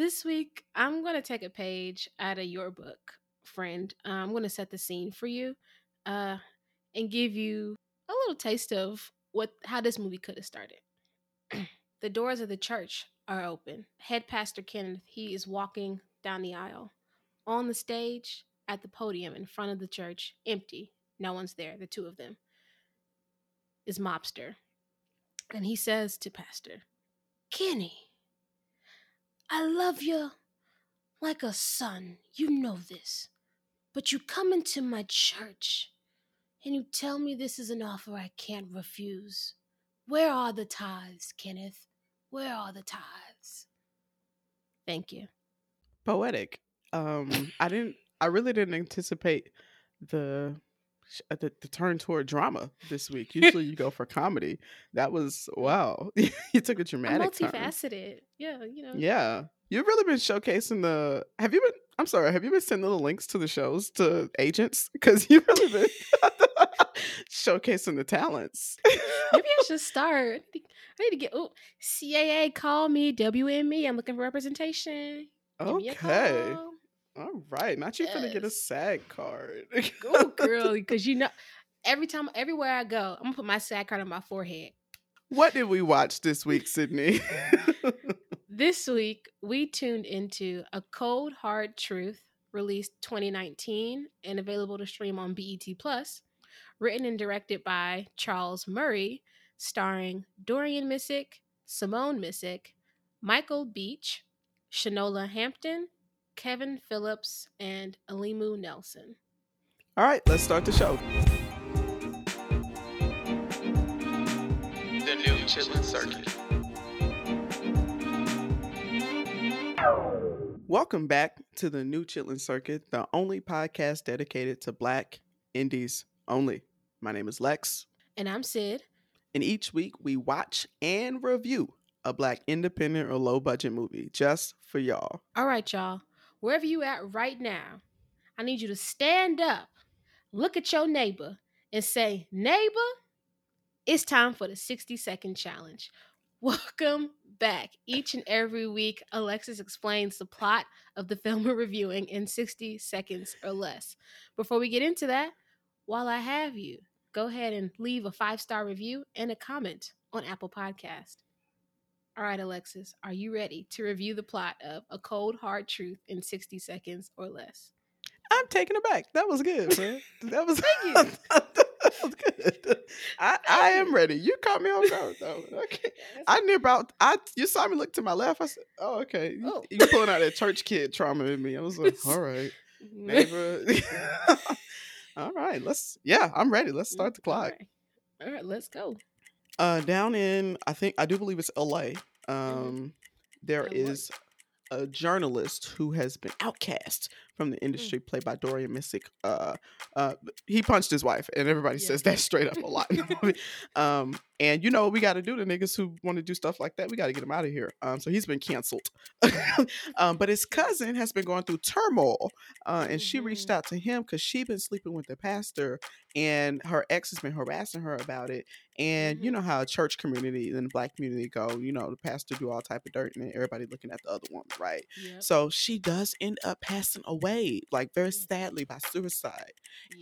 this week I'm going to take a page out of your book, friend. Uh, I'm going to set the scene for you uh, and give you a little taste of what how this movie could have started. the doors of the church are open. Head pastor Kenneth, he is walking down the aisle. On the stage, at the podium in front of the church, empty. No one's there, the two of them. Is Mobster. And he says to Pastor, Kenny, I love you like a son. You know this. But you come into my church and you tell me this is an offer I can't refuse. Where are the tithes, Kenneth? Where are the tithes? Thank you. Poetic. Um, I didn't. I really didn't anticipate the the, uh, the turn toward drama this week. Usually you go for comedy. That was mm. wow. you took a dramatic I'm multifaceted. Turn. Yeah, you know. Yeah. You've really been showcasing the have you been I'm sorry, have you been sending the links to the shows to agents? Because you've really been showcasing the talents. Maybe I should start. I need to get oh CAA call me, WME. I'm looking for representation. Give okay. All right. Not you yes. gonna get a SAG card. Go girl, because you know every time everywhere I go, I'm gonna put my SAG card on my forehead. What did we watch this week, Sydney? this week we tuned into A Cold Hard Truth, released 2019 and available to stream on BET Plus, written and directed by Charles Murray, starring Dorian Missick, Simone Missick, Michael Beach, Shanola Hampton, Kevin Phillips, and Elimu Nelson. All right, let's start the show. The new Chitlin Circuit. Welcome back to the new Chitlin Circuit, the only podcast dedicated to Black indies only. My name is Lex. And I'm Syd. And each week we watch and review a Black independent or low budget movie just for y'all. All right, y'all wherever you at right now, I need you to stand up, look at your neighbor, and say, Neighbor, it's time for the 60 second challenge. Welcome back. Each and every week, Alexis explains the plot of the film we're reviewing in 60 seconds or less. Before we get into that, while I have you, go ahead and leave a five star review and a comment on Apple Podcast. All right, Alexis, are you ready to review the plot of A Cold Hard Truth in 60 seconds or less? I'm taken aback. That was good, man. That was Thank you. that was good. I, I am ready. You caught me off guard though. Okay. I knew about I you saw me look to my left. I said, Oh, okay. You, oh. you pulling out that church kid trauma in me. I was like, all right. Mm-hmm. Neighbor. all right, let's yeah, I'm ready. Let's start mm, the clock. All right, all right let's go. Uh down in I think I do believe it's LA. Mm-hmm. Um, there is a journalist who has been outcast from the mm. industry, played by Dorian Missick. Uh, uh, he punched his wife, and everybody yeah. says that straight up a lot in the movie. Um, and you know what we got to do to niggas who want to do stuff like that? We got to get him out of here. Um, so he's been canceled. um, but his cousin has been going through turmoil, uh, and mm-hmm. she reached mm-hmm. out to him because she been sleeping with the pastor, and her ex has been harassing her about it. And mm-hmm. you know how a church community and the black community go, you know, the pastor do all type of dirt, and everybody looking at the other woman, right? Yep. So she does end up passing away, like very mm. sadly by suicide.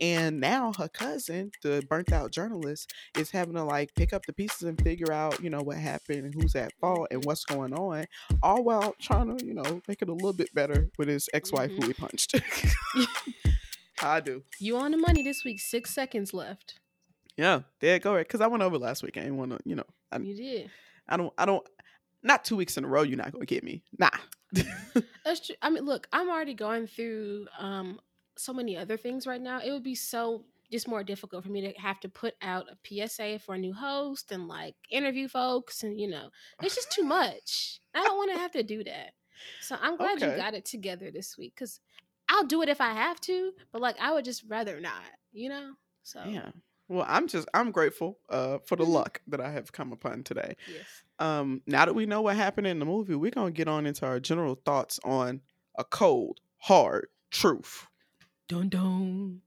And now her cousin, the burnt out journalist, is having to like pick up the pieces and figure out, you know, what happened and who's at fault and what's going on, all while trying to, you know, make it a little bit better with his ex-wife mm-hmm. who he punched. I do. You on the money this week? Six seconds left. Yeah, there go right. Because I went over last week. I didn't want to, you know. I, you did. I don't. I don't. Not two weeks in a row. You're not gonna get me. Nah. That's true. I mean, look, I'm already going through um so many other things right now. It would be so just more difficult for me to have to put out a PSA for a new host and like interview folks and you know it's just too much. I don't want to have to do that. So I'm glad okay. you got it together this week because I'll do it if I have to, but like I would just rather not, you know. So yeah. Well, I'm just I'm grateful uh, for the mm-hmm. luck that I have come upon today. Yes. Um, now that we know what happened in the movie, we're gonna get on into our general thoughts on a cold, hard truth. Dun dun.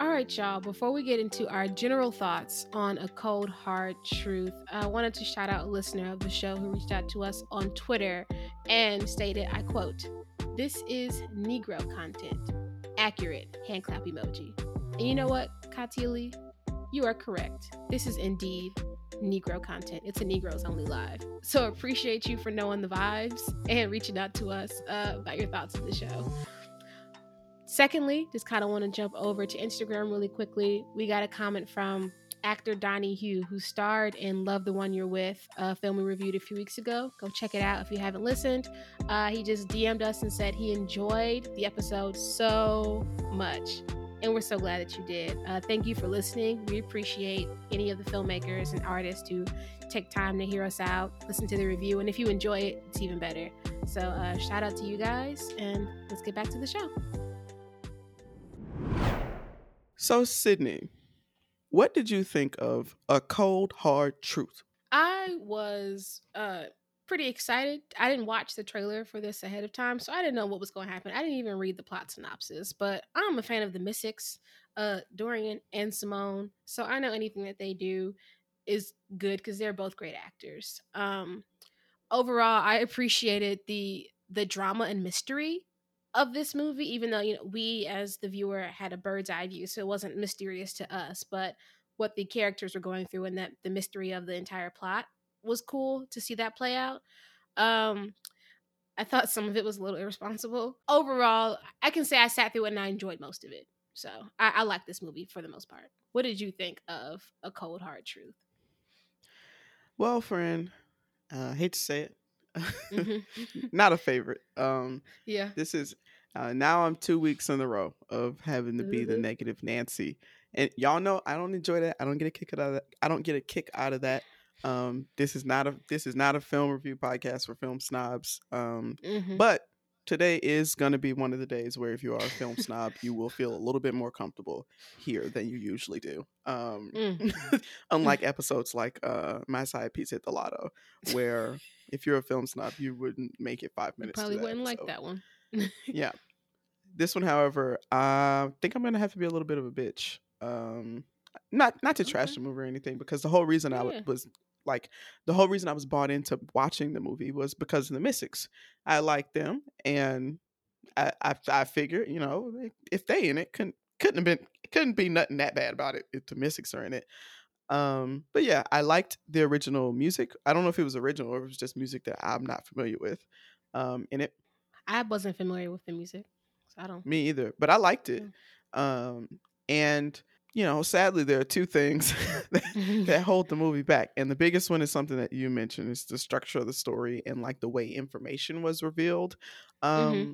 All right, y'all. Before we get into our general thoughts on a cold, hard truth, I wanted to shout out a listener of the show who reached out to us on Twitter and stated, I quote, This is Negro content. Accurate hand clap emoji. And you know what, Katili? You are correct. This is indeed Negro content. It's a Negroes Only Live. So appreciate you for knowing the vibes and reaching out to us uh, about your thoughts of the show. Secondly, just kind of want to jump over to Instagram really quickly. We got a comment from actor Donnie Hugh, who starred in Love the One You're With, a film we reviewed a few weeks ago. Go check it out if you haven't listened. Uh, he just DM'd us and said he enjoyed the episode so much. And we're so glad that you did. Uh, thank you for listening. We appreciate any of the filmmakers and artists who take time to hear us out, listen to the review, and if you enjoy it, it's even better. So, uh, shout out to you guys, and let's get back to the show. So, Sydney, what did you think of A Cold Hard Truth? I was uh pretty excited. I didn't watch the trailer for this ahead of time, so I didn't know what was going to happen. I didn't even read the plot synopsis, but I'm a fan of the Missicks, uh Dorian and Simone, so I know anything that they do is good cuz they're both great actors. Um overall, I appreciated the the drama and mystery of this movie, even though you know we as the viewer had a bird's eye view, so it wasn't mysterious to us, but what the characters were going through and that the mystery of the entire plot was cool to see that play out. Um, I thought some of it was a little irresponsible. Overall, I can say I sat through it and I enjoyed most of it. So I, I like this movie for the most part. What did you think of A Cold Hard Truth? Well, friend, uh, I hate to say it, mm-hmm. not a favorite. Um, yeah. This is uh, now I'm two weeks in a row of having to be mm-hmm. the negative Nancy, and y'all know I don't enjoy that. I don't get a kick out of that. I don't get a kick out of that. Um, this is not a this is not a film review podcast for film snobs. Um, mm-hmm. but today is going to be one of the days where if you are a film snob, you will feel a little bit more comfortable here than you usually do. Um, mm. unlike episodes like uh, My Side Piece Hit the Lotto, where if you're a film snob, you wouldn't make it five minutes. You probably wouldn't episode. like that one. yeah. This one, however, I think I'm gonna have to be a little bit of a bitch. Um, not not to trash the movie or anything, because the whole reason yeah. I was like the whole reason I was bought into watching the movie was because of the Missicks. I like them, and I I, I figured you know if they in it couldn't couldn't have been couldn't be nothing that bad about it if the Missicks are in it. Um, but yeah, I liked the original music. I don't know if it was original or it was just music that I'm not familiar with. Um, in it, I wasn't familiar with the music, so I don't. Me either, but I liked it. Yeah. Um, and you know, sadly, there are two things that, mm-hmm. that, hold the movie back, and the biggest one is something that you mentioned: is the structure of the story and like the way information was revealed. Mm-hmm. Um, mm-hmm.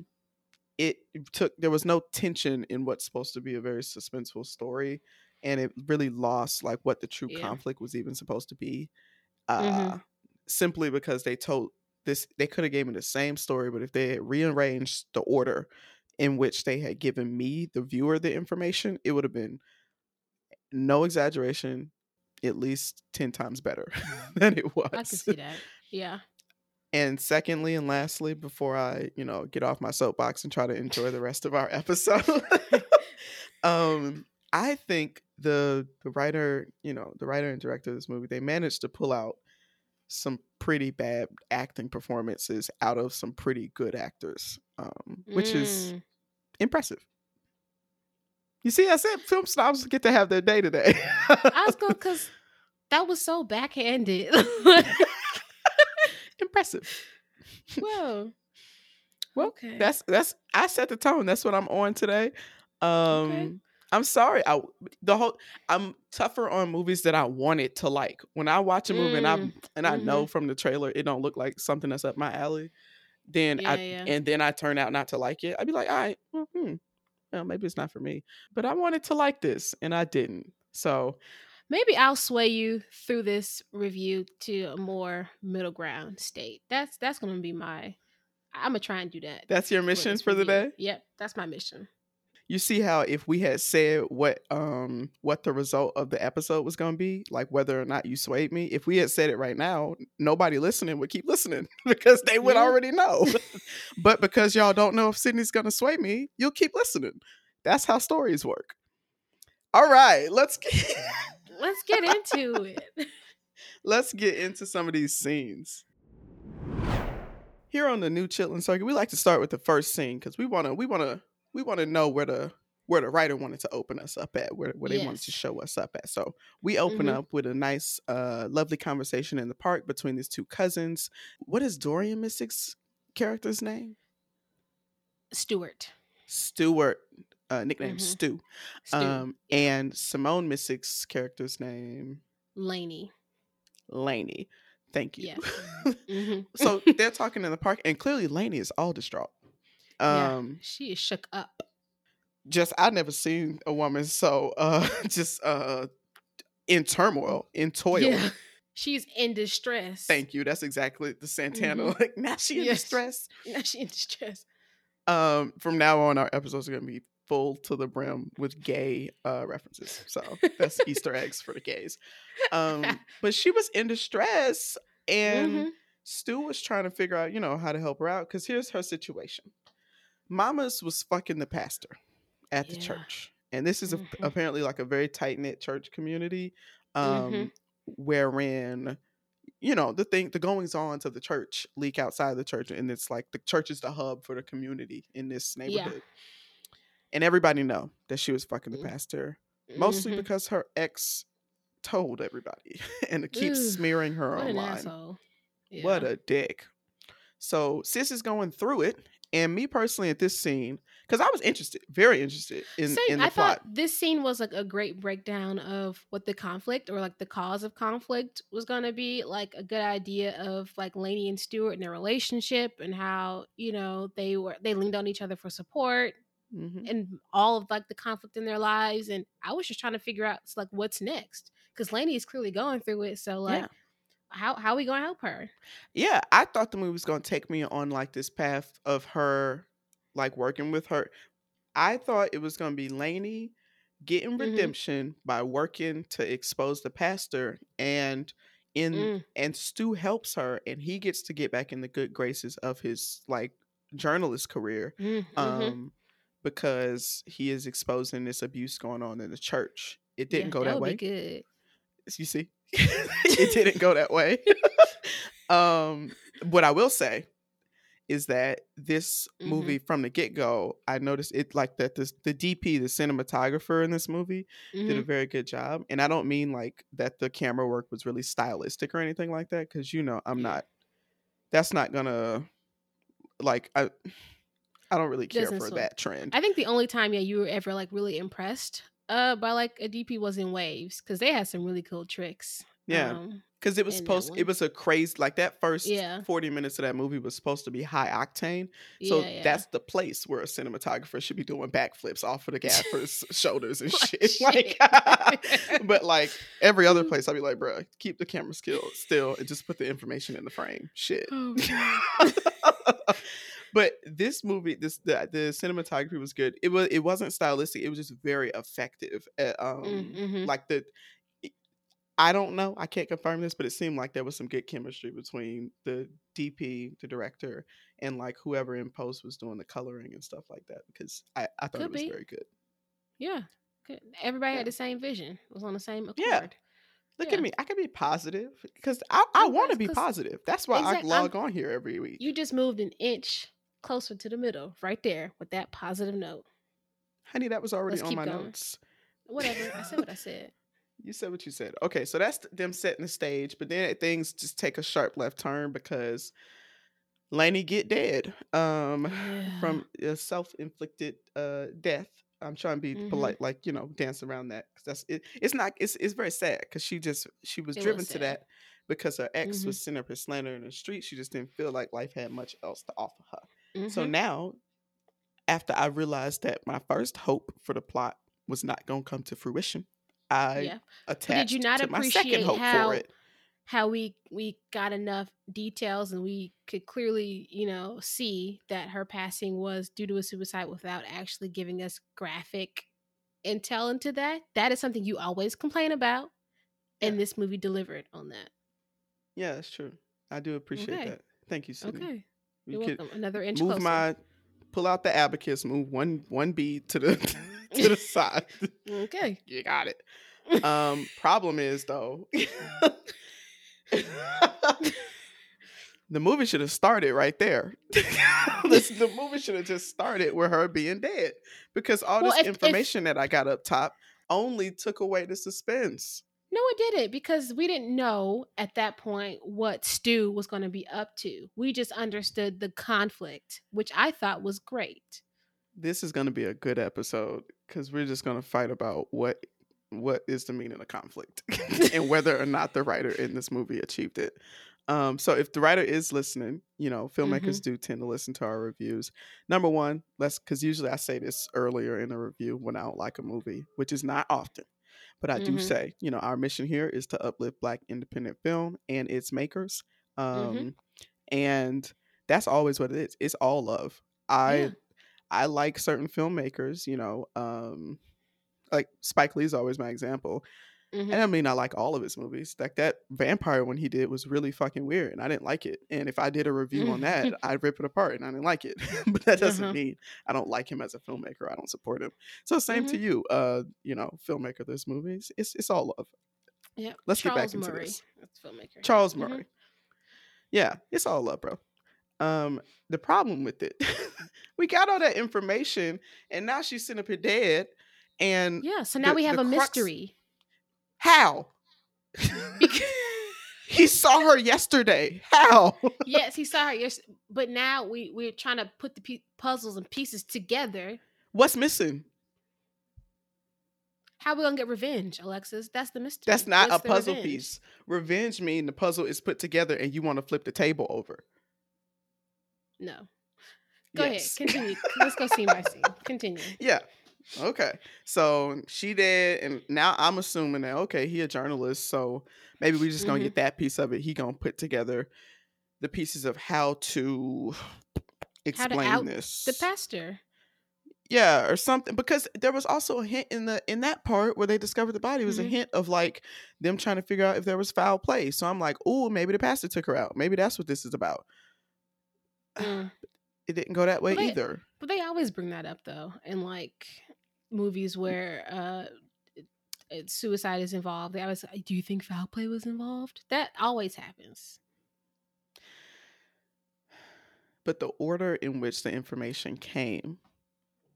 It took there was no tension in what's supposed to be a very suspenseful story, and it really lost like what the true yeah. conflict was even supposed to be. Uh, mm-hmm. Simply because they told this, they could have given me the same story, but if they had rearranged the order in which they had given me, the viewer, the information, it would have been no exaggeration, at least 10 times better than it was. I can see that. Yeah. And secondly and lastly, before I, you know, get off my soapbox and try to enjoy the rest of our episode, um, I think the the writer, you know, the writer and director of this movie, they managed to pull out some pretty bad acting performances out of some pretty good actors, um, which mm. is impressive. You see, I said film snobs get to have their day today. I was going because that was so backhanded. Impressive. Well, well, okay. that's that's I set the tone. That's what I'm on today. Um, okay. I'm sorry. I the whole I'm tougher on movies that I wanted to like. When I watch a movie mm. and I and I mm-hmm. know from the trailer it don't look like something that's up my alley, then yeah, I yeah. and then I turn out not to like it. I'd be like, all right, well, hmm, well, maybe it's not for me. But I wanted to like this and I didn't. So maybe I'll sway you through this review to a more middle ground state. That's that's gonna be my I'm gonna try and do that. That's your mission for, for the day? Yep, that's my mission you see how if we had said what um what the result of the episode was going to be like whether or not you swayed me if we had said it right now nobody listening would keep listening because they would yeah. already know but because y'all don't know if sydney's going to sway me you'll keep listening that's how stories work All right, let's get let's get into it. Let's get into some of these scenes. Here on the new Chitlin Circuit, we like to start with the first scene because we wanna we wanna we wanna know where the where the writer wanted to open us up at, where, where they wanted to show us up at. So we open Mhm. up with a nice, uh, lovely conversation in the park between these two cousins. What is Dorian Missick's character's name? Stuart. Stuart, uh, nickname Mhm. Stu. Stu. Um, and Simone Missick's character's name, Laney. Lainey. Thank you. Yes. hmm so they're talking in the park, and clearly Lainey is all distraught. Yeah. Um, She is shook up. just I never seen a woman so uh just uh in turmoil, in toil. Yeah. She's in distress. Thank you. That's exactly the Santana. Mhm. Like now she in Yes. distress. Now she in distress. Um, from now on, our episodes are gonna be full to the brim with gay uh references. So that's Easter eggs for the gays. Um, but she was in distress, and Mhm. Stu was trying to figure out, you know, how to help her out. Because here's her situation: Mama's was fucking the pastor at the Yeah. church, and this is a, Mhm. apparently like a very tight knit church community, um, Mhm. wherein you know the thing the goings ons of the church leak outside of the church and it's like the church is the hub for the community in this neighborhood and everybody know that she was fucking the Mm. pastor mostly Mhm. because her ex told everybody and it keeps Ugh, smearing her What online asshole. what a dick so sis is going through it and me personally at this scene because i was interested very interested in, Same. in the I plot thought this scene was like a great breakdown of what the conflict or like the cause of conflict was going to be. Like a good idea of like Lainey and Stewart and their relationship and how you know they were they leaned on each other for support Mhm. and all of like the conflict in their lives. And I was just trying to figure out like what's next because Lainey is clearly going through it. So like, Yeah. How how are we going to help her? Yeah, I thought the movie was going to take me on like this path of her like working with her. I thought it was going to be Lainey getting Mhm. redemption by working to expose the pastor and in Mm, and Stu helps her and he gets to get back in the good graces of his like journalist career mm, mhm. um because he is exposing this abuse going on in the church. It didn't Yeah, go that, would way. Good. You see, it didn't go that way. um, what I will say is that this Mhm. movie from the get go, I noticed it like that. This the DP, the cinematographer in this movie, did a Mhm. very good job. And I don't mean like that the camera work was really stylistic or anything like that, because you know I'm not. That's not gonna like I. I don't really care Doesn't for swim. that trend. I think the only time yeah you were ever like really impressed uh by like a DP was in Waves because they had some really cool tricks. Yeah. Um, because it was supposed it was a crazy like that first Yeah. 40 minutes of that movie was supposed to be high octane so yeah, yeah. that's the place where a cinematographer should be doing backflips off of the gaffer's shoulders and Like, shit like but like every other place i'd be like bro keep the camera skill still and just put the information in the frame shit Oh. But this movie this the, the cinematography was good it was it wasn't stylistic it was just very effective at, um Mm, mhm. like the I don't know. I can't confirm this, but it seemed like there was some good chemistry between the DP, the director, and like whoever in post was doing the coloring and stuff like that. Because I, I thought Could it was be. very good. yeah. Good. Everybody Yeah. had the same vision. Was on the same accord. Yeah. Look Yeah. at me. I can be positive because I, I want to be positive. That's why Exact- I I'm- log on here every week. You just moved an inch closer to the middle, right there, with that positive note. Honey, that was already Let's on my going. notes. Whatever. I said what I said. You said what you said. Okay, so that's them setting the stage, but then things just take a sharp left turn because Laney get dead um, Yeah. from a self-inflicted uh, death. I'm trying to be Mhm. polite, like you know, dance around that 'cause that's it. It's not. It's it's very sad because she just she was It was driven to that because her ex Mhm. was sending her slander in the street. She just didn't feel like life had much else to offer her. So Mhm. now, after I realized that my first hope for the plot was not going to come to fruition, I yeah. attached you not to my second appreciate hope how- for it. how we we got enough details and we could clearly you know see that her passing was due to a suicide without actually giving us graphic intel into that that is something you always complain about and Yeah. this movie delivered on that Yeah, that's true. I do appreciate Okay. that. Thank you, Sydney. okay You you're welcome another inch move closer my pull out the abacus, move one one bead to the to the side. Okay. You got it. Um, problem is though, the movie should have started right there. The movie should have just started with her being dead because all Well, this if- if- information that I got up top only took away the suspense. No, it didn't because we didn't know at that point what Stu was going to be up to. We just understood the conflict, which I thought was great. This is going to be a good episode because we're just going to fight about what what is the meaning of conflict and whether or not the writer in this movie achieved it. Um, so if the writer is listening, you know, filmmakers do tend to listen to our reviews. Number one, let's because usually I say this earlier in a review when I don't like a movie, which is not often. But I do Mhm. say, you know, our mission here is to uplift black independent film and its makers. Um, Mhm. and that's always what it is. It's all love. I Yeah. I like certain filmmakers, you know, um, like Spike Lee's always my example. Mhm. And I mean, I like all of his movies. Like that vampire one he did was really fucking weird, and I didn't like it. And if I did a review on that, I'd rip it apart, and I didn't like it. but that doesn't Uh-huh. mean I don't like him as a filmmaker. I don't support him. So same Mm-hmm. to you, uh, you know, filmmaker. This movies, it's it's all love. Yeah. Let's get back into Murray, this. that's filmmaker. Charles Mhm. Murray. Yeah, it's all love, bro. Um, the problem with it, we got all that information, and now she's sitting up here dead. And Yeah. So now the- we have a crux- mystery. How? Because- he saw her yesterday. How? yes, he saw her. Yes, but now we we're trying to put the pe- puzzles and pieces together. What's missing? How we gonna get revenge, Alexis? That's the mystery. That's not What's a puzzle revenge? piece. Revenge means the puzzle is put together and you want to flip the table over. No. Go Yes. ahead. Continue. Let's go scene by scene. Continue. Yeah. Okay. So she did, and now I'm assuming that okay, he a journalist, so maybe we just gonna Mhm. get that piece of it. He gonna put together the pieces of how to explain out this. The pastor. yeah, or something. Because there was also a hint in the in that part where they discovered the body was a Mhm. hint of like them trying to figure out if there was foul play. So I'm like, oh, maybe the pastor took her out. Maybe that's what this is about. Mm. It didn't go that way Well, they- either. But they always bring that up though and like movies where uh suicide is involved. They always do you think foul play was involved? That always happens. But the order in which the information came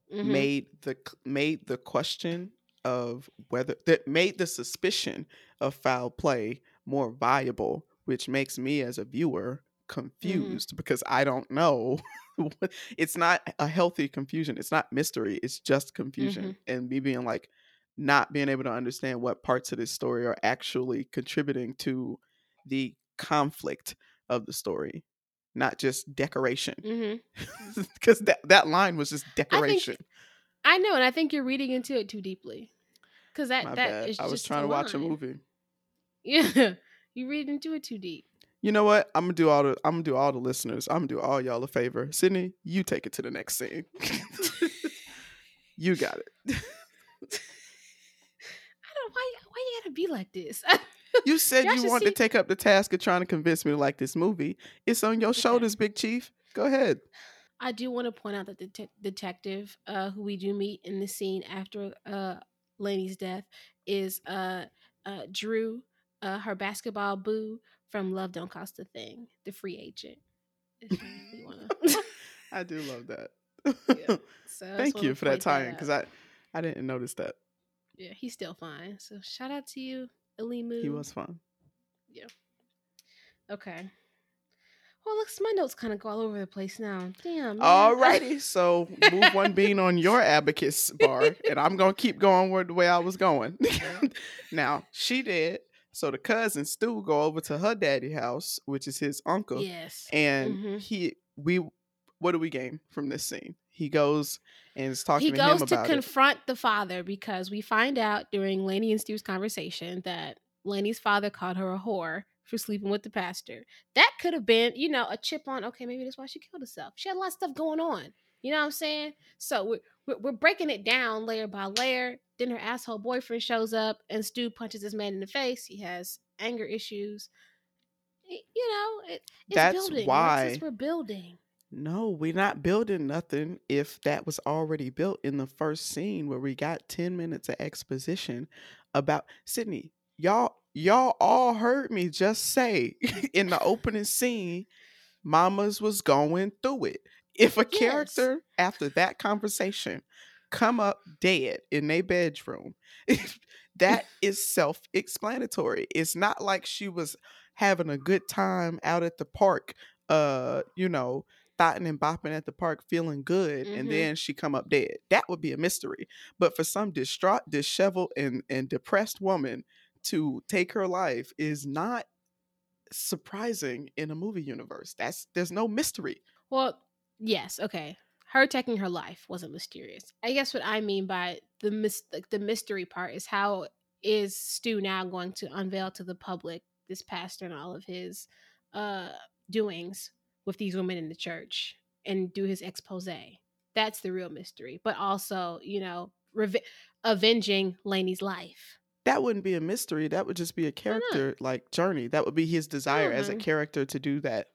Mhm. made the made the question of whether that made the suspicion of foul play more viable, which makes me as a viewer Mm-hmm. confused because I don't know. it's not a healthy confusion. It's not mystery. It's just confusion, mm-hmm. and me being like not being able to understand what parts of this story are actually contributing to the conflict of the story, not just decoration. Mm-hmm. Because that that line was just decoration. I know, and I think you're reading into it too deeply. Because that My that bad. is I was trying to watch a movie. Yeah, you read into it too deep. You know what? I'm gonna do all the I'm gonna do all the listeners. I'm gonna do all y'all a favor. Sydney, you take it to the next scene. you got it. I don't why why you gotta be like this. You said Y'all you wanted see- to take up the task of trying to convince me to like this movie. It's on your Okay. shoulders, Big Chief. Go ahead. I do want to point out that the det- detective uh, who we do meet in the scene after uh, Lainey's death is uh, uh, Drew, uh, her basketball boo from Love Don't Cost a Thing, the free agent. If you wanna. I do love that. Yeah. So Thank you for that tie-in because. I I didn't notice that. yeah, he's still fine. So shout out to you, Elimu. He was fun. Yeah. Okay. Well, looks my notes kind of go all over the place now. Damn. man. Alrighty, so move one bean on your abacus bar, and I'm gonna keep going where the way I was going. now she did. So the cousin Stu go over to her daddy house, which is his uncle, yes. and Mhm. he we what do we gain from this scene? He goes and is talking he to goes to about it. confront the father because we find out during Laney and Stu's conversation that Laney's father called her a whore for sleeping with the pastor. That could have been, you know, a chip on. Okay, maybe that's why she killed herself. She had a lot of stuff going on. You know what I'm saying? So we're we're, we're breaking it down layer by layer. Then her asshole boyfriend shows up and Stu punches this man in the face. He has anger issues. You know, it, it's That's building. why- Alexis, we're building. No, we're not building nothing if that was already built in the first scene where we got 10 minutes of exposition about Sydney. Y'all y'all all heard me just say in the opening scene mamas was going through it. If a Yes. character after that conversation come up dead in their bedroom, that is self-explanatory. It's not like she was having a good time out at the park, uh, you know, thotting and bopping at the park, feeling good, and Mhm. then she come up dead. That would be a mystery. But for some distraught, disheveled, and and depressed woman to take her life is not surprising in a movie universe. That's there's no mystery. Well, yes, okay. Her taking her life wasn't mysterious. I guess what I mean by the mis- like the mystery part is how is Stu now going to unveil to the public this pastor and all of his uh doings with these women in the church and do his expose. That's the real mystery. But also, you know, reve- avenging Lainey's life. That wouldn't be a mystery. That would just be a character like journey. That would be his desire as a character to do that.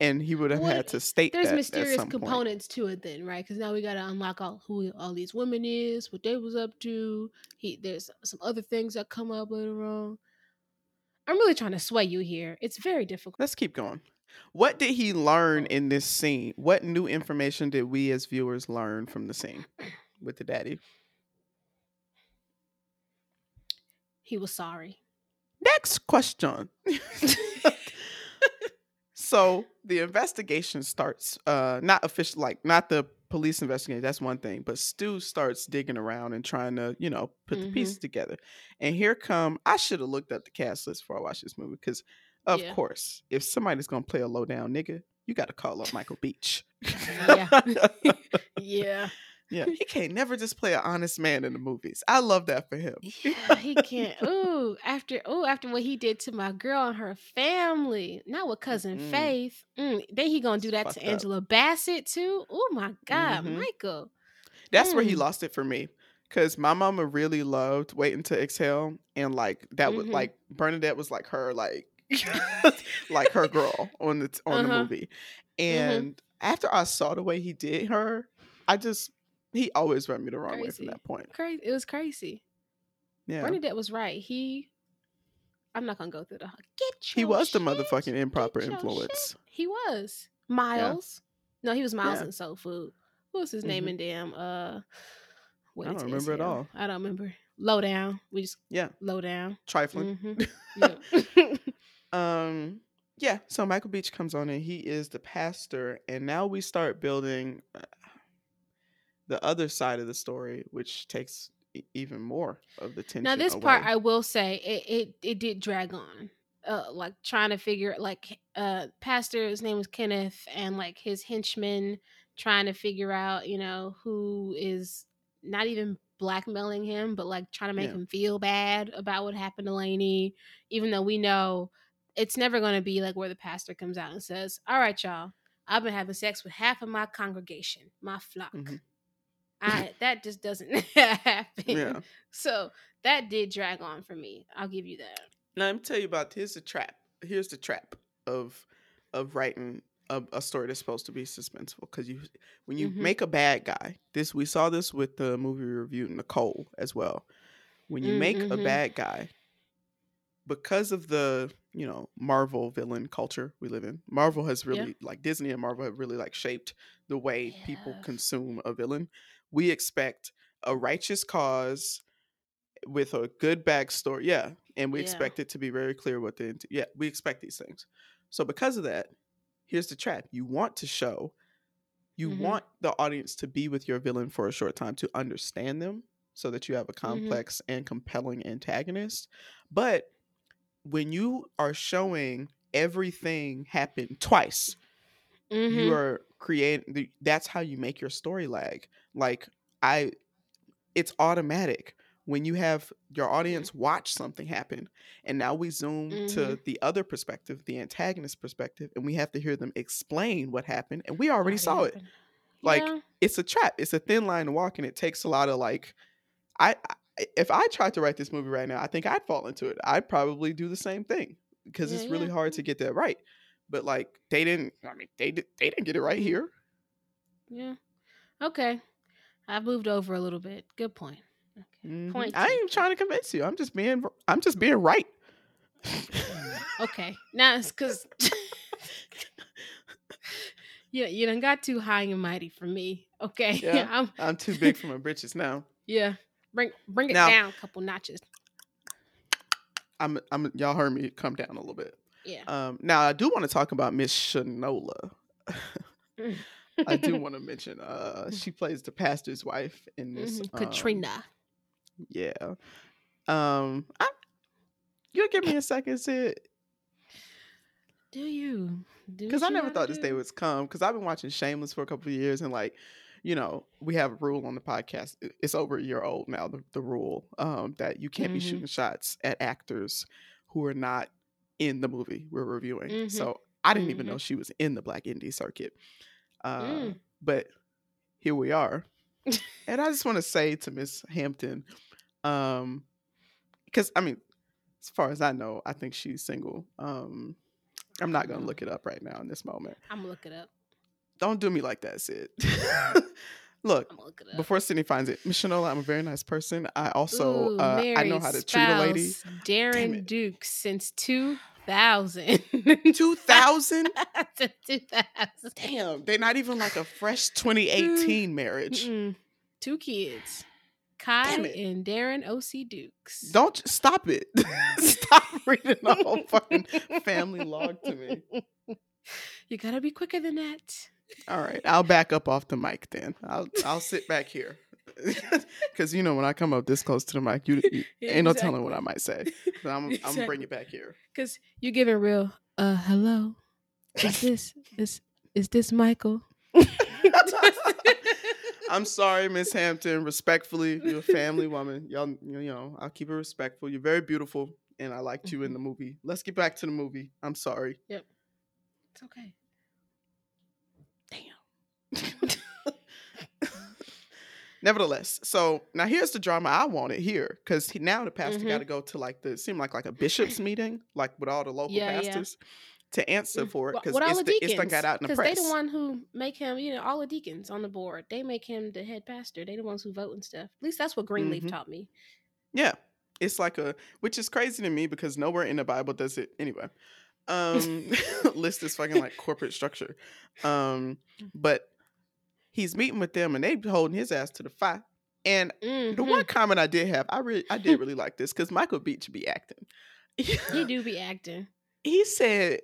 And he would have Well, had to state that. There's mysterious some point. components to it then, right? Because now we got to unlock all who all these women is, what they was up to. He there's some other things that come up later on. I'm really trying to sway you here. It's very difficult. Let's keep going. What did he learn in this scene? What new information did we as viewers learn from the scene with the daddy? He was sorry. Next question. so the investigation starts uh not official like not the police investigation that's one thing but stu starts digging around and trying to you know put the Mhm. pieces together and here come i should have looked up the cast list before i watched this movie because of Yeah. course if somebody's gonna play a low down nigga you got to call up michael beach Yeah. Yeah. Yeah he can't never just play an honest man in the movies i love that for him Yeah, he can't. Ooh, after ooh, after what he did to my girl and her family. Not with cousin Mm-mm. Faith. Mm, then he gonna do that fucked to up. Angela Bassett too. Oh my God, Mhm. Michael. That's where he Mm. lost it for me. Cause my mama really loved waiting to exhale, and like that was Mhm. like Bernadette was like her like like her girl on the on the Uh-huh. movie. And after I saw the way he did her, I just he always rubbed me the wrong way Crazy. from that point. Crazy. It was crazy. Yeah, Bernadette was right. He. I'm not gonna go through the. Get you. he was the motherfucking improper influence. He was Miles. No, he was Miles Yeah. in Soul Food. What was his name Mhm. in damn? Uh, what I don't remember at all. I don't remember. Low down. We just Yeah, low down. trifling. hmm Um, yeah. So Michael Beach comes on and he is the pastor, and now we start building uh, the other side of the story, which takes e- even more of the tension. now this part. I will say, it it, it did drag on. Uh, like trying to figure like uh pastor his name was kenneth and like his henchmen trying to figure out you know who is not even blackmailing him but like trying to make Yeah. him feel bad about what happened to laney even though we know it's never going to be like where the pastor comes out and says all right y'all i've been having sex with half of my congregation my flock Mhm. I that just doesn't happen yeah. so that did drag on for me i'll give you that Now let me tell you about here's the trap. Here's the trap of of writing a, a story that's supposed to be suspenseful because you when you Mhm. make a bad guy this we saw this with the movie review Nicole as well when you Mm, make a mhm. bad guy because of the you know Marvel villain culture we live in Marvel has Yeah. really like Disney and Marvel have really like shaped the way people consume a villain we expect a righteous cause with a good backstory. Yeah. And we Yeah. expect it to be very clear what the yeah, we expect these things. So because of that, here's the trap. You want to show you Mhm. want the audience to be with your villain for a short time to understand them so that you have a Mm-hmm. complex and compelling antagonist. But when you are showing everything happen twice, Mhm. you are creating that's how you make your story lag. Like i it's automatic. When you have your audience watch something happen and now we zoom to Mhm. the other perspective the antagonist perspective and we have to hear them explain what happened and we already saw it. like Yeah. it's a trap. It's a thin line to walk and it takes a lot of like I, I if i tried to write this movie right now i think i'd fall into it. I'd probably do the same thing because Yeah, it's really yeah. hard to get that right but like they didn't. I mean, they did. They didn't get it right here. Yeah. Okay. I've moved over a little bit. Good point. Okay. Mhm. Point I ain't trying to convince you. I'm just being. I'm just being right. Okay. Now it's because you you done got too high and mighty for me. Okay. Yeah. I'm I'm too big for my britches now. yeah. Bring bring it Now- down a couple notches. I'm. I'm. Y'all heard me come down a little bit. Yeah. Um. Now I do want to talk about Miss Shanola. Mm. I do want to mention. Uh, she plays the pastor's wife in this. Mhm. um, Katrina. Yeah. Um. I, you'll give me a second, Syd, Do you? Because I never thought this day would come. Because I've been watching Shameless for a couple of years, and like, you know, we have a rule on the podcast. It's over a year old now. The, the rule um, that you can't be Mhm. shooting shots at actors who are not in the movie we're reviewing. Mhm. So I didn't even Mhm. know she was in the Black Indie circuit. Uh, Mm. But here we are. and I just want to say to Miss Hampton, um, because I mean, as far as I know, I think she's single. Um, I'm not gonna look it up right now in this moment. I'm gonna look it up. Don't do me like that, Syd. Look, look before Sydney finds it, Miss Shanola, I'm a very nice person. I also Ooh, uh, I know how to treat a lady. Darren. Duke since Two thousand. Since 2000. Damn, they're not even like a fresh mm, 2018 marriage. Mm-mm. Two kids. Kai and Darren O.C. Dukes. Don't stop it. stop reading the whole fucking family log to me. You gotta be quicker than that. All right, I'll back up off the mic then. I'll I'll sit back here. Cause you know when I come up this close to the mic, you, you ain't no telling what I might say. But I'm I'm gonna bring it back here. Because you're giving real, uh, hello. Is this, is, is this Michael? I'm sorry, Miss Hampton. Respectfully, you're a family woman. Y'all, you know, I'll keep it respectful. You're very beautiful, and I liked you in the movie. Let's get back to the movie. I'm sorry. Yep, it's okay. Nevertheless, so now here's the drama I wanted here, because now the pastor Mhm. got to go to like the it seemed like like a bishop's meeting, like with all the local Yeah, yeah. pastors, to answer for it, because it's, the the, it's deacons? got out in the press. they the one who make him, you know, all the deacons on the board. They make him the head pastor. They the ones who vote and stuff. At least that's what Greenleaf Mhm. taught me. Yeah. It's like a which is crazy to me because nowhere in the Bible does it anyway. Um list this fucking like corporate structure. Um but he's meeting with them and they holding his ass to the fire. And the Mhm. one comment I did have, I really I did really like this because Michael Beach be acting. He do be acting. he said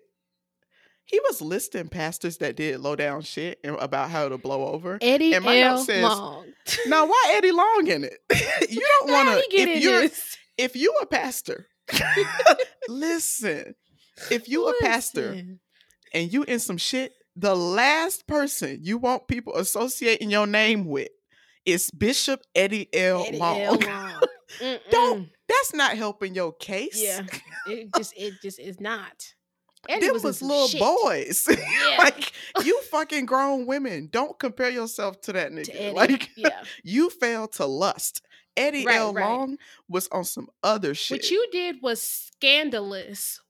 he was listing pastors that did low down shit and about how to blow over. Eddie And my L. says, Long. Now why Eddie Long in it? you don't want to in if you're this? if you a pastor, listen. If you a pastor and you in some shit, the last person you want people associating your name with is Bishop Eddie L. Eddie Long. L. Long. Don't- That's not helping your case. Yeah, it just it just is not. Eddie was, was little shit. boys. Yeah. like you fucking grown women. Don't compare yourself to that nigga. To Like yeah. you failed to lust. Eddie Right, L. right. Long was on some other shit. What you did was scandalous.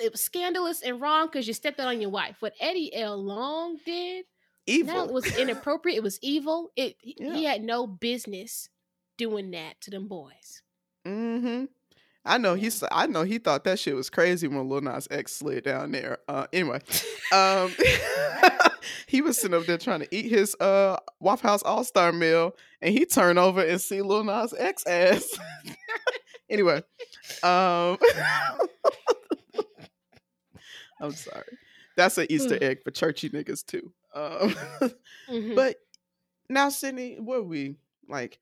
It was scandalous and wrong because you stepped out on your wife. What Eddie L. Long did, evil. no, it was inappropriate. It was evil. It he- he had no business doing that to them boys. Mm-hmm. I know he's. I know he thought that shit was crazy when Lil Nas X slid down there. Uh, anyway, um, he was sitting up there trying to eat his uh Waffle House All Star meal, and he turned over and see Lil Nas X ass. anyway, um, I'm sorry. That's an Easter egg for churchy niggas too. Um, Mhm. but now, Sydney, are we like?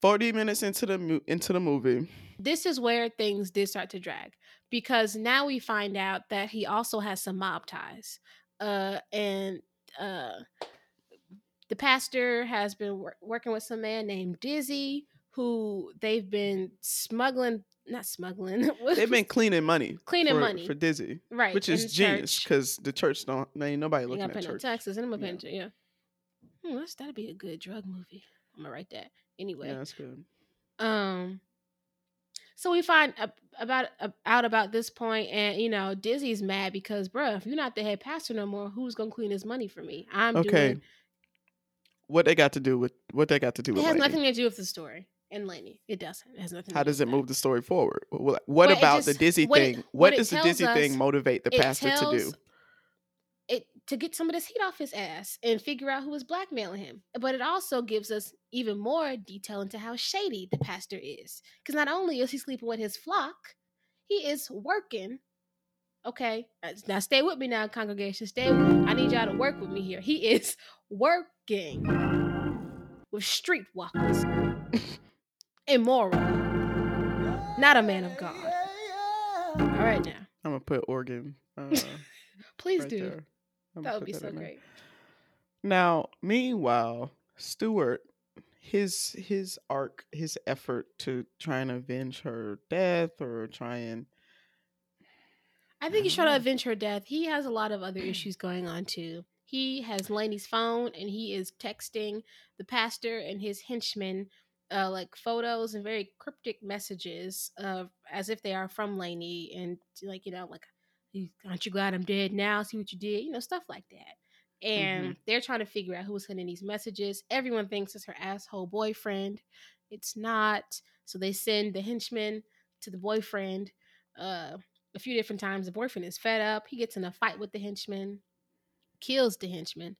Forty minutes into the mo- into the movie. this is where things did start to drag because now we find out that he also has some mob ties uh and uh the pastor has been wor- working with some man named dizzy who they've been smuggling not smuggling They've been cleaning money, Cleaning for, money. for Dizzy, right which is genius because the church don't. Ain't nobody looking at no church. taxes and I'm Yeah. gonna yeah hmm, that's, that'd be a good drug movie i'm gonna write that anyway Yeah, that's good. Um. So we find about out about this point, and you know, Dizzy's mad because, bruh, if you're not the head pastor no more, who's gonna clean his money for me? I'm okay. Doing... What they got to do with what they got to do? It has nothing to do with the story and Lenny. It doesn't. It has nothing. How does it move that. the story forward? What, about just, the Dizzy what thing? It, what, what does the Dizzy us, thing motivate the pastor tells, to do? It to get some of this heat off his ass and figure out who was blackmailing him. But it also gives us even more detail into how shady the pastor is. Because not only is he sleeping with his flock, he is working. Okay, uh, now stay with me now, congregation. Stay. with I need y'all to work with me here. He is working with streetwalkers, immoral, not a man of God. All right, now I'm gonna put organ. Uh, Please right do. That would be that so great. Now, meanwhile, Stuart, his his arc, his effort to try and avenge her death or try and I think he's trying to avenge her death. He has a lot of other issues going on too. He has Laney's phone and he is texting the pastor and his henchmen uh, like photos and very cryptic messages uh, as if they are from Laney and like you know like aren't you glad I'm dead now? See what you did, you know, stuff like that. And mm-hmm. they're trying to figure out who was sending these messages. Everyone thinks it's her asshole boyfriend. It's not. So they send the henchman to the boyfriend uh, a few different times. The boyfriend is fed up. He gets in a fight with the henchman, kills the henchman.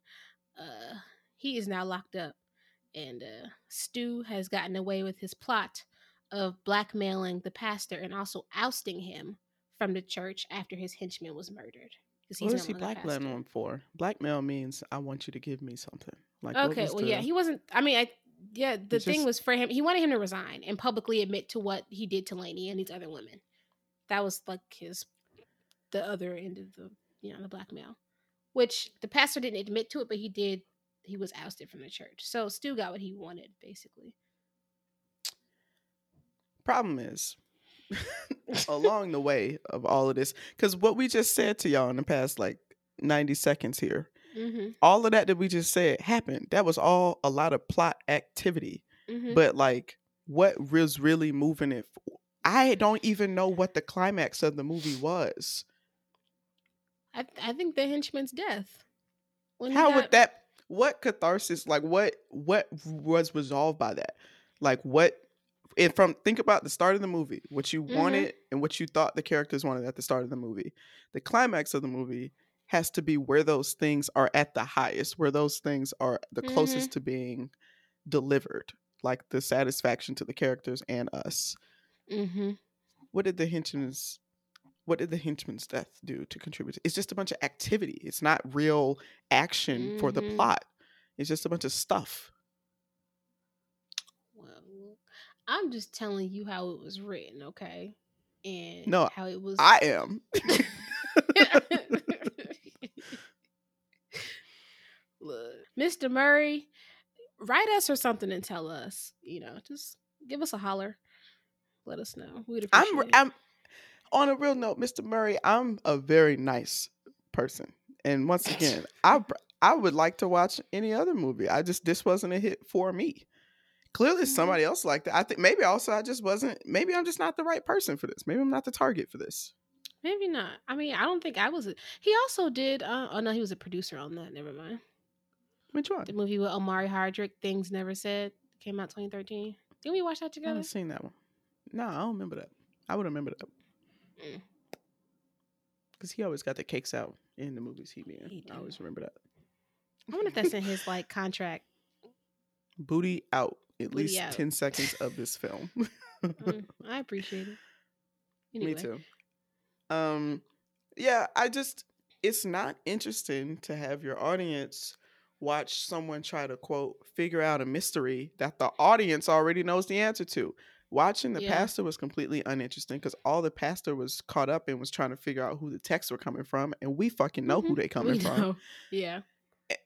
Uh, he is now locked up. And uh, Stu has gotten away with his plot of blackmailing the pastor and also ousting him from the church after his henchman was murdered. What is he blackmailing him for? Blackmail means I want you to give me something. Like okay, well, the... yeah, he wasn't. I mean, I yeah, the it's thing just... was for him. He wanted him to resign and publicly admit to what he did to Laney and these other women. That was like his the other end of the you know the blackmail, which the pastor didn't admit to it, but he did. He was ousted from the church, so Stu got what he wanted basically. Problem is, along the way of all of this because what we just said to y'all in the past like 90 seconds here mm-hmm. all of that that we just said happened that was all a lot of plot activity mm-hmm. but like what was really moving it i don't even know what the climax of the movie was i, I think the henchman's death when how got... would that what catharsis like what what was resolved by that like what and from think about the start of the movie, what you mm-hmm. wanted and what you thought the characters wanted at the start of the movie. The climax of the movie has to be where those things are at the highest, where those things are the mm-hmm. closest to being delivered, like the satisfaction to the characters and us. Mm-hmm. What did the henchman's what did the henchman's death do to contribute? It's just a bunch of activity. It's not real action for the mm-hmm. plot. It's just a bunch of stuff. Well, I'm just telling you how it was written, okay? And no, how it was. I am. Look, Mr. Murray, write us or something and tell us. You know, just give us a holler. Let us know. We'd appreciate I'm, it. I'm on a real note, Mr. Murray. I'm a very nice person, and once again, I I would like to watch any other movie. I just this wasn't a hit for me. Clearly, mm-hmm. somebody else liked it. I think maybe also I just wasn't. Maybe I'm just not the right person for this. Maybe I'm not the target for this. Maybe not. I mean, I don't think I was. A, he also did. Uh, oh no, he was a producer on that. Never mind. Which one? The movie with Omari Hardwick, Things Never Said, came out 2013. Didn't we watch that together? I haven't seen that one. No, I don't remember that. I would remember that. Because mm. he always got the cakes out in the movies he be in. I always remember that. I wonder if that's in his like contract. Booty out at Booty least out. 10 seconds of this film. mm, I appreciate it. Anyway. Me too. Um yeah, I just it's not interesting to have your audience watch someone try to quote figure out a mystery that the audience already knows the answer to. Watching the yeah. pastor was completely uninteresting because all the pastor was caught up and was trying to figure out who the texts were coming from, and we fucking know mm-hmm. who they coming from. Yeah.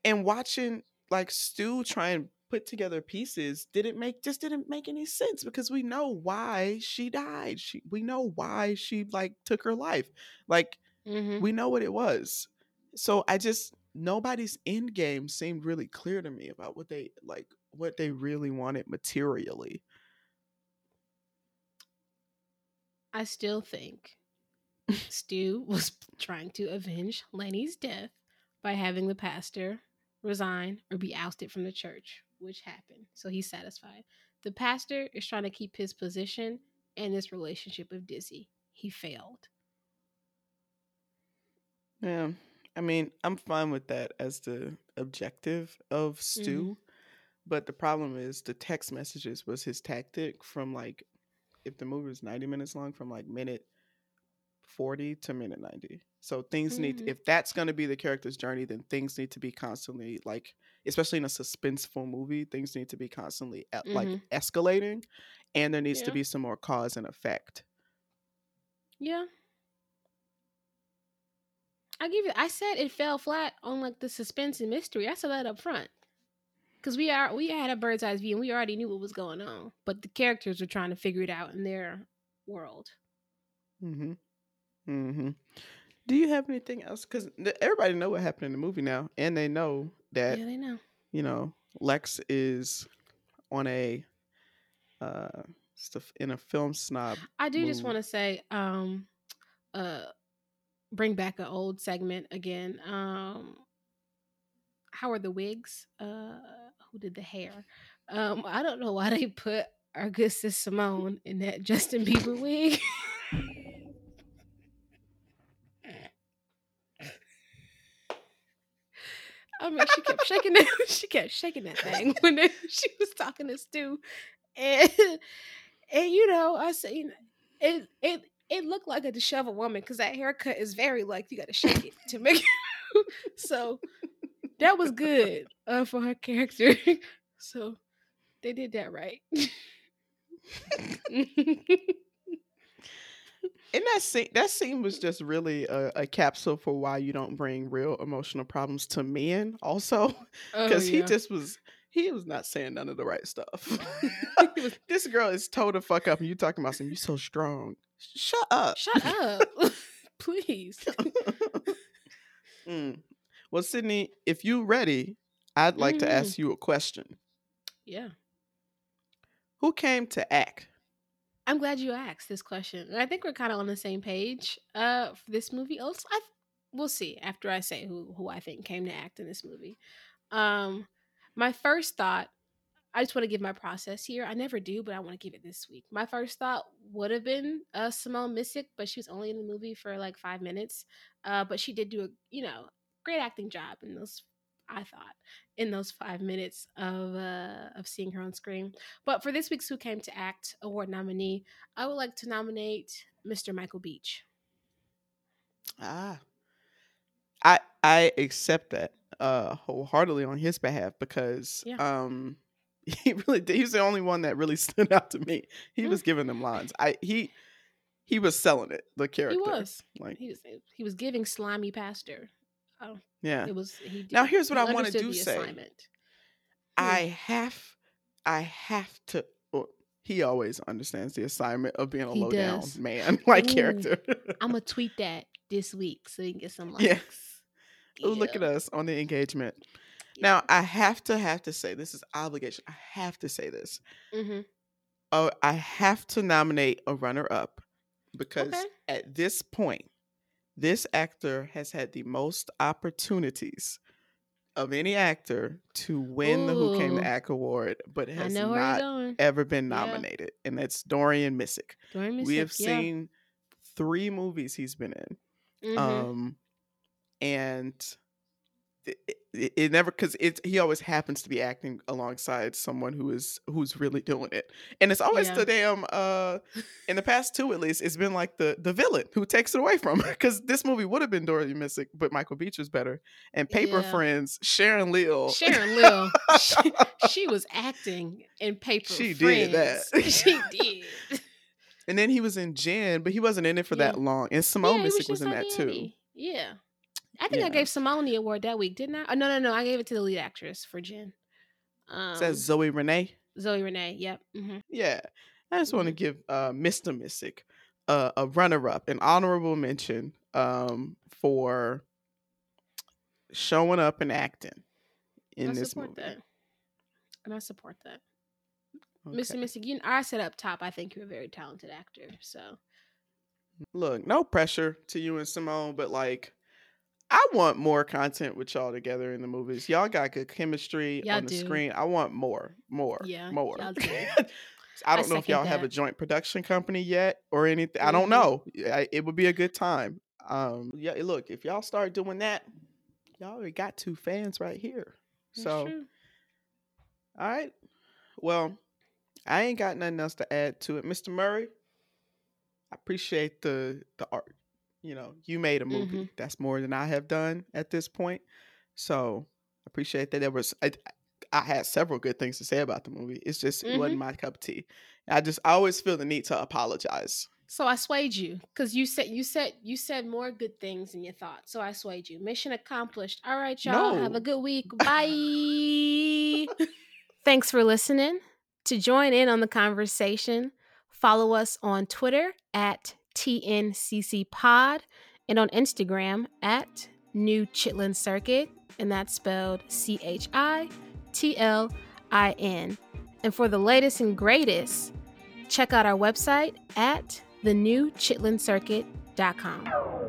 And watching like Stu try and put together pieces didn't make just didn't make any sense because we know why she died. She we know why she like took her life. Like mm-hmm. we know what it was. So I just nobody's end game seemed really clear to me about what they like what they really wanted materially. I still think Stu was trying to avenge Lenny's death by having the pastor resign or be ousted from the church, which happened. So he's satisfied. The pastor is trying to keep his position and this relationship with Dizzy. He failed. Yeah. I mean, I'm fine with that as the objective of Stu. Mm-hmm. But the problem is the text messages was his tactic from like if the movie was 90 minutes long from like minute 40 to minute 90. So things mm-hmm. need if that's going to be the character's journey then things need to be constantly like especially in a suspenseful movie things need to be constantly mm-hmm. like escalating and there needs yeah. to be some more cause and effect. Yeah. I give you I said it fell flat on like the suspense and mystery. I said that up front because we are we had a bird's eye view and we already knew what was going on, but the characters were trying to figure it out in their world. Mm-hmm. Mm-hmm. Do you have anything else? Because everybody know what happened in the movie now, and they know that. Yeah, they know. You know, Lex is on a uh stuff in a film snob. I do just want to say, um, uh, bring back an old segment again. Um, how are the wigs? Uh who did the hair. Um, I don't know why they put our good sis Simone in that Justin Bieber wig. I mean, she kept shaking it. She kept shaking that thing when they, she was talking to Stu, and and you know, I seen it. It it looked like a disheveled woman because that haircut is very like you got to shake it to make it. so that was good uh, for her character. so they did that right. And that scene, that scene was just really a, a, capsule for why you don't bring real emotional problems to men. Also, because oh, yeah. he just was he was not saying none of the right stuff. this girl is told to fuck up, and you talking about some. You so strong. Shut up. Shut up, please. mm. Well, Sydney, if you ready, I'd like mm-hmm. to ask you a question. Yeah. Who came to act? I'm glad you asked this question. I think we're kind of on the same page uh, for this movie. Also, I, we'll see after I say who who I think came to act in this movie. Um, my first thought I just want to give my process here. I never do, but I want to give it this week. My first thought would have been uh, Simone Missick, but she was only in the movie for like five minutes. Uh, but she did do a you know great acting job in those I thought in those five minutes of uh, of seeing her on screen. But for this week's Who Came to Act award nominee, I would like to nominate Mr. Michael Beach. Ah, I I accept that uh, wholeheartedly on his behalf because yeah. um he really did. He's the only one that really stood out to me. He mm-hmm. was giving them lines. I he he was selling it. The character he was like he was he was giving slimy pastor. Oh, yeah. It was. He did, now here's what I want to do. Say, assignment. I hmm. have, I have to. Well, he always understands the assignment of being a low down man like character. I'm gonna tweet that this week so you can get some likes. Yeah. yeah. Look at us on the engagement. Yeah. Now I have to have to say this is obligation. I have to say this. Mm-hmm. Oh, I have to nominate a runner up because okay. at this point, this actor has had the most opportunities of any actor to win Ooh. the Who Came to Act award, but has not ever been nominated. Yeah. And that's Dorian Missick. Dorian Missick. We have yeah. seen three movies he's been in. Mm-hmm. Um, and it, it, never because it's he always happens to be acting alongside someone who is who's really doing it and it's always yeah. the damn uh in the past two at least it's been like the the villain who takes it away from her because this movie would have been Dorothy Missick but Michael Beach was better and Paper yeah. Friends Sharon Leal. Sharon Leal, she, she, was acting in Paper she Friends. did that she did and then he was in Jinn but he wasn't in it for yeah. that long and Simone Missick was, was in that too yeah I think yeah. I gave Simone the award that week, didn't I? Oh, no, no, no. I gave it to the lead actress for Jinn. Um, says Zoe Renee. Zoe Renee. Yep. Mm-hmm. Yeah, I just want to mm-hmm. give uh, Mr. Missick uh, a runner-up, an honorable mention um, for showing up and acting in I this movie. That. And I support that. Okay. Mr. Missick, you know, I said up top, I think you're a very talented actor. So Look, no pressure to you and Simone, but like I want more content with y'all together in the movies. Y'all got good chemistry Y'all on the do. screen. I want more, more, Yeah, more. do. I I don't know if y'all have a joint production company yet or anything. I don't Mhm. know. I- It would be a good time. Um, yeah, look, if y'all start doing that, y'all already got two fans right here. That's So, true. all right. Well, I ain't got nothing else to add to it, Mr. Murray. I appreciate the the art. You know, you made a movie. Mm-hmm. That's more than I have done at this point. So I appreciate that. There was I, I had several good things to say about the movie. It's just it wasn't mm-hmm. my cup of tea. I just I always feel the need to apologize. So I swayed you because you said you said you said more good things than you thought. So I swayed you. Mission accomplished. All right, y'all. Have a good week. Bye. Thanks for listening. To join in on the conversation, follow us on Twitter at TNCC Pod and on Instagram at New Chitlin Circuit, and that's spelled C H I T L I N. And for the latest and greatest, check out our website at thenewchitlincircuit.com.